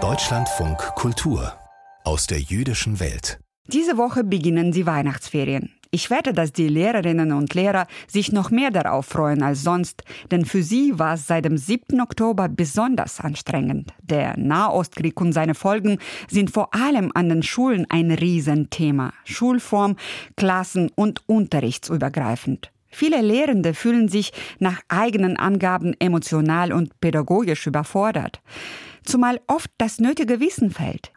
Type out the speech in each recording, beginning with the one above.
Deutschlandfunk Kultur aus der jüdischen Welt. Diese Woche beginnen die Weihnachtsferien. Ich wette, dass die Lehrerinnen und Lehrer sich noch mehr darauf freuen als sonst, denn für sie war es seit dem 7. Oktober besonders anstrengend. Der Nahostkrieg und seine Folgen sind vor allem an den Schulen ein Riesenthema. Schulform, Klassen und unterrichtsübergreifend. Viele Lehrende fühlen sich nach eigenen Angaben emotional und pädagogisch überfordert, zumal oft das nötige Wissen fehlt.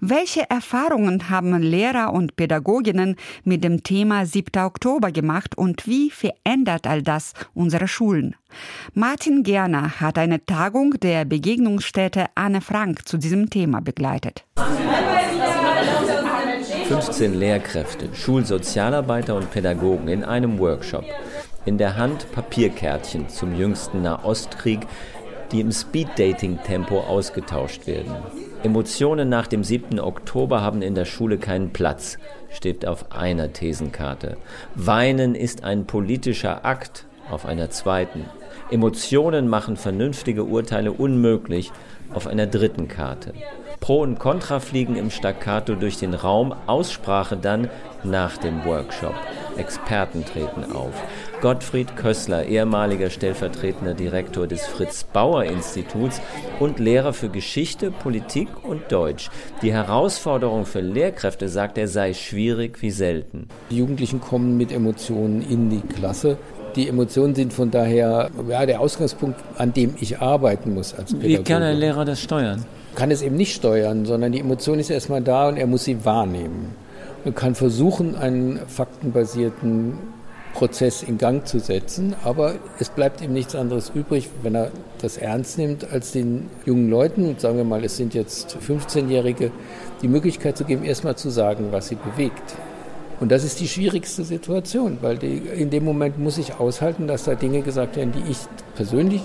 Welche Erfahrungen haben Lehrer und Pädagoginnen mit dem Thema 7. Oktober gemacht und wie verändert all das unsere Schulen? Martin Gerner hat eine Tagung der Begegnungsstätte Anne Frank zu diesem Thema begleitet. 15 Lehrkräfte, Schulsozialarbeiter und Pädagogen in einem Workshop. In der Hand Papierkärtchen zum jüngsten Nahostkrieg, die im Speed-Dating-Tempo ausgetauscht werden. Emotionen nach dem 7. Oktober haben in der Schule keinen Platz, steht auf einer Thesenkarte. Weinen ist ein politischer Akt auf einer zweiten. Emotionen machen vernünftige Urteile unmöglich auf einer dritten Karte. Pro und Contra fliegen im Staccato durch den Raum, Aussprache dann nach dem Workshop. Experten treten auf. Gottfried Kössler, ehemaliger stellvertretender Direktor des Fritz Bauer Instituts und Lehrer für Geschichte, Politik und Deutsch. Die Herausforderung für Lehrkräfte, sagt er, sei schwierig wie selten. Die Jugendlichen kommen mit Emotionen in die Klasse. Die Emotionen sind von daher ja, der Ausgangspunkt, an dem ich arbeiten muss als Pädagoge. Wie kann ein Lehrer das steuern? Kann es eben nicht steuern, sondern die Emotion ist erstmal da und er muss sie wahrnehmen. Man kann versuchen, einen faktenbasierten Prozess in Gang zu setzen, aber es bleibt ihm nichts anderes übrig, wenn er das ernst nimmt, als den jungen Leuten, sagen wir mal, es sind jetzt 15-Jährige, die Möglichkeit zu geben, erstmal zu sagen, was sie bewegt. Und das ist die schwierigste Situation, weil die, in dem Moment muss ich aushalten, dass da Dinge gesagt werden, die ich persönlich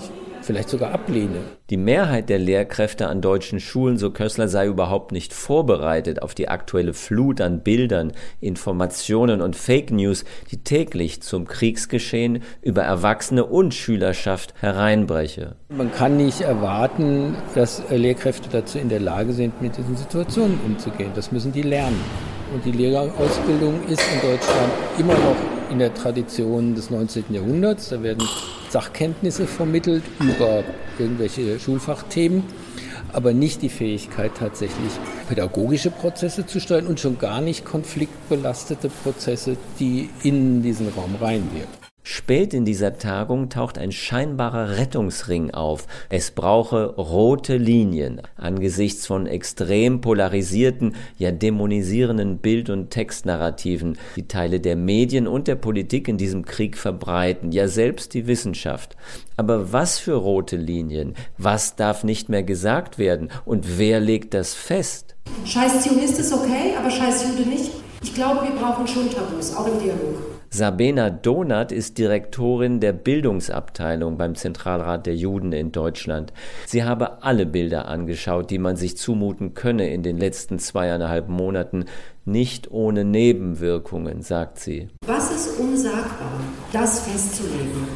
vielleicht sogar ablehne. Die Mehrheit der Lehrkräfte an deutschen Schulen, so Kössler, sei überhaupt nicht vorbereitet auf die aktuelle Flut an Bildern, Informationen und Fake News, die täglich zum Kriegsgeschehen über Erwachsene und Schülerschaft hereinbreche. Man kann nicht erwarten, dass Lehrkräfte dazu in der Lage sind, mit diesen Situationen umzugehen. Das müssen die lernen. Und die Lehrerausbildung ist in Deutschland immer noch in der Tradition des 19. Jahrhunderts. Da werden Sachkenntnisse vermittelt über irgendwelche Schulfachthemen, aber nicht die Fähigkeit tatsächlich pädagogische Prozesse zu steuern und schon gar nicht konfliktbelastete Prozesse, die in diesen Raum reinwirken. Spät in dieser Tagung taucht ein scheinbarer Rettungsring auf. Es brauche rote Linien angesichts von extrem polarisierten, ja dämonisierenden Bild- und Textnarrativen, die Teile der Medien und der Politik in diesem Krieg verbreiten, ja selbst die Wissenschaft. Aber was für rote Linien? Was darf nicht mehr gesagt werden? Und wer legt das fest? Scheiß Zionist ist okay, aber Scheiß Jude nicht. Ich glaube, wir brauchen schon Tabus, auch im Dialog. Sabena Donath ist Direktorin der Bildungsabteilung beim Zentralrat der Juden in Deutschland. Sie habe alle Bilder angeschaut, die man sich zumuten könne in den letzten zweieinhalb Monaten, nicht ohne Nebenwirkungen, sagt sie. Was ist unsagbar, das festzulegen,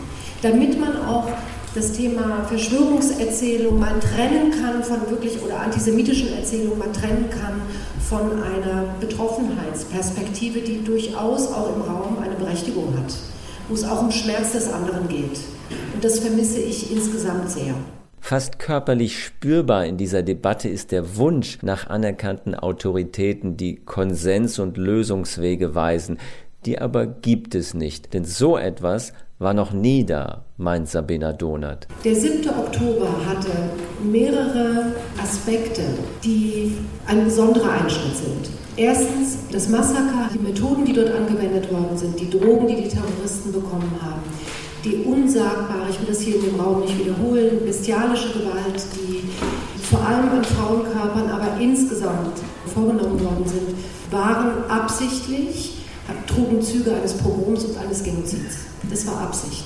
damit man auch das Thema Verschwörungserzählung mal trennen kann von wirklich oder antisemitischen Erzählungen mal trennen kann von einer Betroffenheitsperspektive, die durchaus auch im Raum Berechtigung hat, wo es auch um Schmerz des anderen geht. Und das vermisse ich insgesamt sehr. Fast körperlich spürbar in dieser Debatte ist der Wunsch nach anerkannten Autoritäten, die Konsens und Lösungswege weisen, die aber gibt es nicht, denn so etwas war noch nie da, meint Sabina Donath. Der 7. Oktober hatte mehrere Aspekte, die ein besonderer Einschnitt sind. Erstens das Massaker, die Methoden, die dort angewendet worden sind, die Drogen, die die Terroristen bekommen haben, die unsagbare, ich will das hier in dem Raum nicht wiederholen, bestialische Gewalt, die vor allem an Frauenkörpern, aber insgesamt vorgenommen worden sind, waren absichtlich trugen Züge eines Pogroms und eines Genozids. Das war Absicht.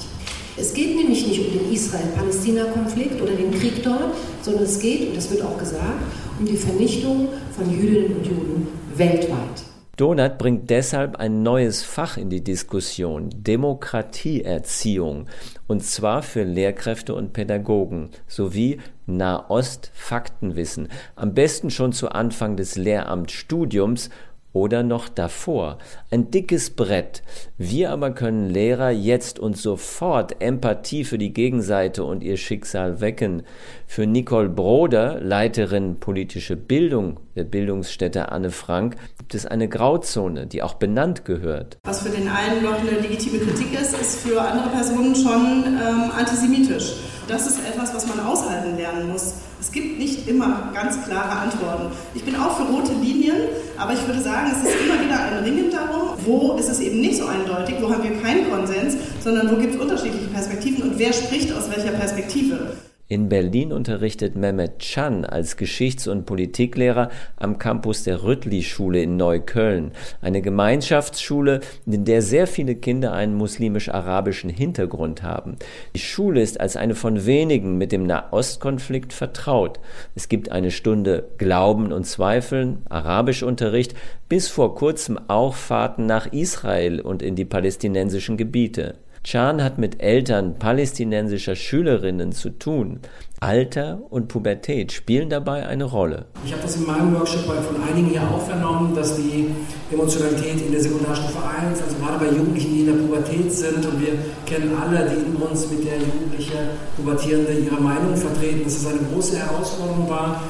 Es geht nämlich nicht um den Israel-Palästina-Konflikt oder den Krieg dort, sondern es geht, und das wird auch gesagt, um die Vernichtung von Jüdinnen und Juden weltweit. Donat bringt deshalb ein neues Fach in die Diskussion, Demokratieerziehung, und zwar für Lehrkräfte und Pädagogen sowie Nahost-Faktenwissen, am besten schon zu Anfang des Lehramtsstudiums oder noch davor. Ein dickes Brett. Wir aber können Lehrer jetzt und sofort Empathie für die Gegenseite und ihr Schicksal wecken. Für Nicole Broder, Leiterin politische Bildung der Bildungsstätte Anne Frank, gibt es eine Grauzone, die auch benannt gehört. Was für den einen noch eine legitime Kritik ist, ist für andere Personen schon ähm, antisemitisch. Das ist etwas, was man aushalten lernen muss. Es gibt nicht immer ganz klare Antworten. Ich bin auch für rote Linien, aber ich würde sagen, es ist immer wieder ein Ringen darum, wo ist es eben nicht so eindeutig, wo haben wir keinen Konsens, sondern wo gibt es unterschiedliche Perspektiven und wer spricht aus welcher Perspektive. In Berlin unterrichtet Mehmet Can als Geschichts- und Politiklehrer am Campus der Rüttli-Schule in Neukölln, eine Gemeinschaftsschule, in der sehr viele Kinder einen muslimisch-arabischen Hintergrund haben. Die Schule ist als eine von wenigen mit dem Nahostkonflikt vertraut. Es gibt eine Stunde Glauben und Zweifeln, Arabischunterricht, bis vor kurzem auch Fahrten nach Israel und in die palästinensischen Gebiete. Chan hat mit Eltern palästinensischer Schülerinnen zu tun. Alter und Pubertät spielen dabei eine Rolle. Ich habe das in meinem Workshop von einigen hier auch vernommen, dass die Emotionalität in der Sekundarstufe 1, also gerade bei Jugendlichen, die in der Pubertät sind, und wir kennen alle, die in uns mit der Jugendliche Pubertierende ihre Meinung vertreten, dass es eine große Herausforderung war.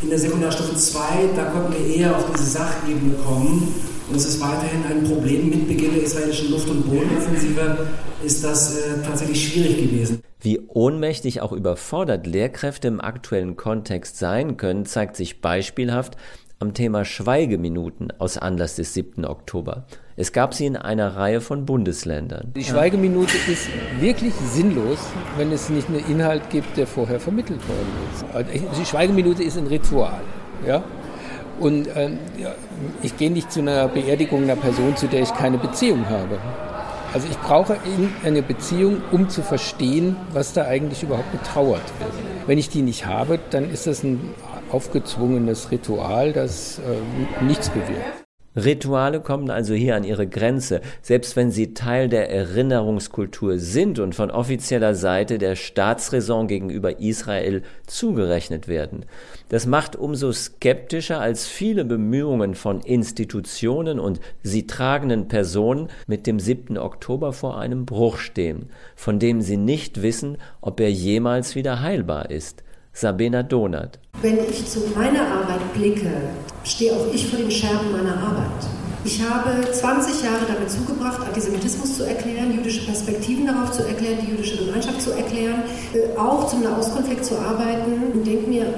In der Sekundarstufe 2, da konnten wir eher auf diese Sachebene kommen und es ist weiterhin ein Problem. Mit Beginn der israelischen Luft- und Bodenoffensive ist das äh, tatsächlich schwierig gewesen. Wie ohnmächtig auch überfordert Lehrkräfte im aktuellen Kontext sein können, zeigt sich beispielhaft am Thema Schweigeminuten aus Anlass des 7. Oktober. Es gab sie in einer Reihe von Bundesländern. Die Schweigeminute ist wirklich sinnlos, wenn es nicht einen Inhalt gibt, der vorher vermittelt worden ist. Die Schweigeminute ist ein Ritual. Ja? Und ähm, ja, ich gehe nicht zu einer Beerdigung einer Person, zu der ich keine Beziehung habe. Also ich brauche eine Beziehung, um zu verstehen, was da eigentlich überhaupt betrauert wird. Wenn ich die nicht habe, dann ist das ein aufgezwungenes Ritual, das äh, nichts bewirkt. Rituale kommen also hier an ihre Grenze, selbst wenn sie Teil der Erinnerungskultur sind und von offizieller Seite der Staatsräson gegenüber Israel zugerechnet werden. Das macht umso skeptischer, als viele Bemühungen von Institutionen und sie tragenden Personen mit dem 7. Oktober vor einem Bruch stehen, von dem sie nicht wissen, ob er jemals wieder heilbar ist. Sabina Donat. Wenn ich zu meiner Arbeit blicke, stehe auch ich vor den Scherben meiner Arbeit. Ich habe 20 Jahre damit zugebracht, Antisemitismus zu erklären, jüdische Perspektiven darauf zu erklären, die jüdische Gemeinschaft zu erklären, äh, auch zum Nahostkonflikt zu arbeiten und denke mir,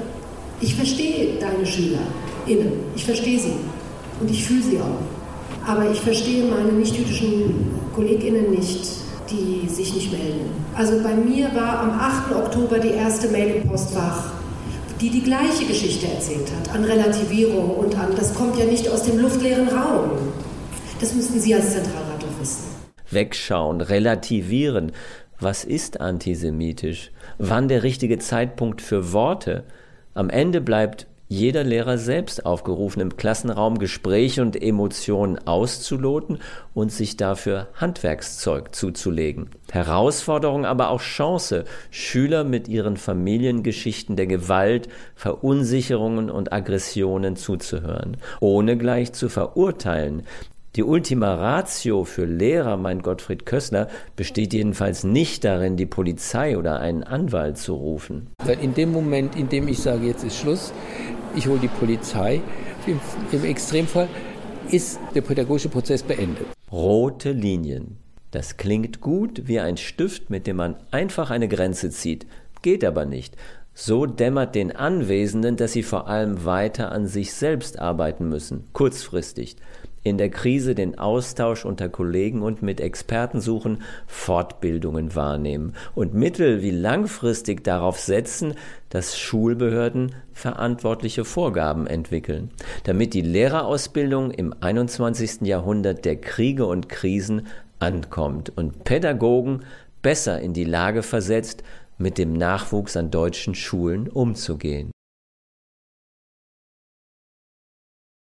ich verstehe deine SchülerInnen, ich verstehe sie und ich fühle sie auch. Aber ich verstehe meine nicht-jüdischen KollegInnen nicht die sich nicht melden. Also bei mir war am 8. Oktober die erste Mail im Postfach, die die gleiche Geschichte erzählt hat, an Relativierung und an, das kommt ja nicht aus dem luftleeren Raum. Das müssten Sie als Zentralrat doch wissen. Wegschauen, relativieren. Was ist antisemitisch? Wann der richtige Zeitpunkt für Worte? Am Ende bleibt jeder Lehrer selbst aufgerufen, im Klassenraum Gespräche und Emotionen auszuloten und sich dafür Handwerkszeug zuzulegen. Herausforderung, aber auch Chance, Schüler mit ihren Familiengeschichten der Gewalt, Verunsicherungen und Aggressionen zuzuhören, ohne gleich zu verurteilen. Die Ultima Ratio für Lehrer, meint Gottfried Kössler, besteht jedenfalls nicht darin, die Polizei oder einen Anwalt zu rufen. Weil in dem Moment, in dem ich sage, jetzt ist Schluss, ich hole die Polizei, im, im Extremfall ist der pädagogische Prozess beendet. Rote Linien. Das klingt gut wie ein Stift, mit dem man einfach eine Grenze zieht, geht aber nicht. So dämmert den Anwesenden, dass sie vor allem weiter an sich selbst arbeiten müssen, kurzfristig in der Krise den Austausch unter Kollegen und mit Experten suchen, Fortbildungen wahrnehmen und mittel- wie langfristig darauf setzen, dass Schulbehörden verantwortliche Vorgaben entwickeln, damit die Lehrerausbildung im 21. Jahrhundert der Kriege und Krisen ankommt und Pädagogen besser in die Lage versetzt, mit dem Nachwuchs an deutschen Schulen umzugehen.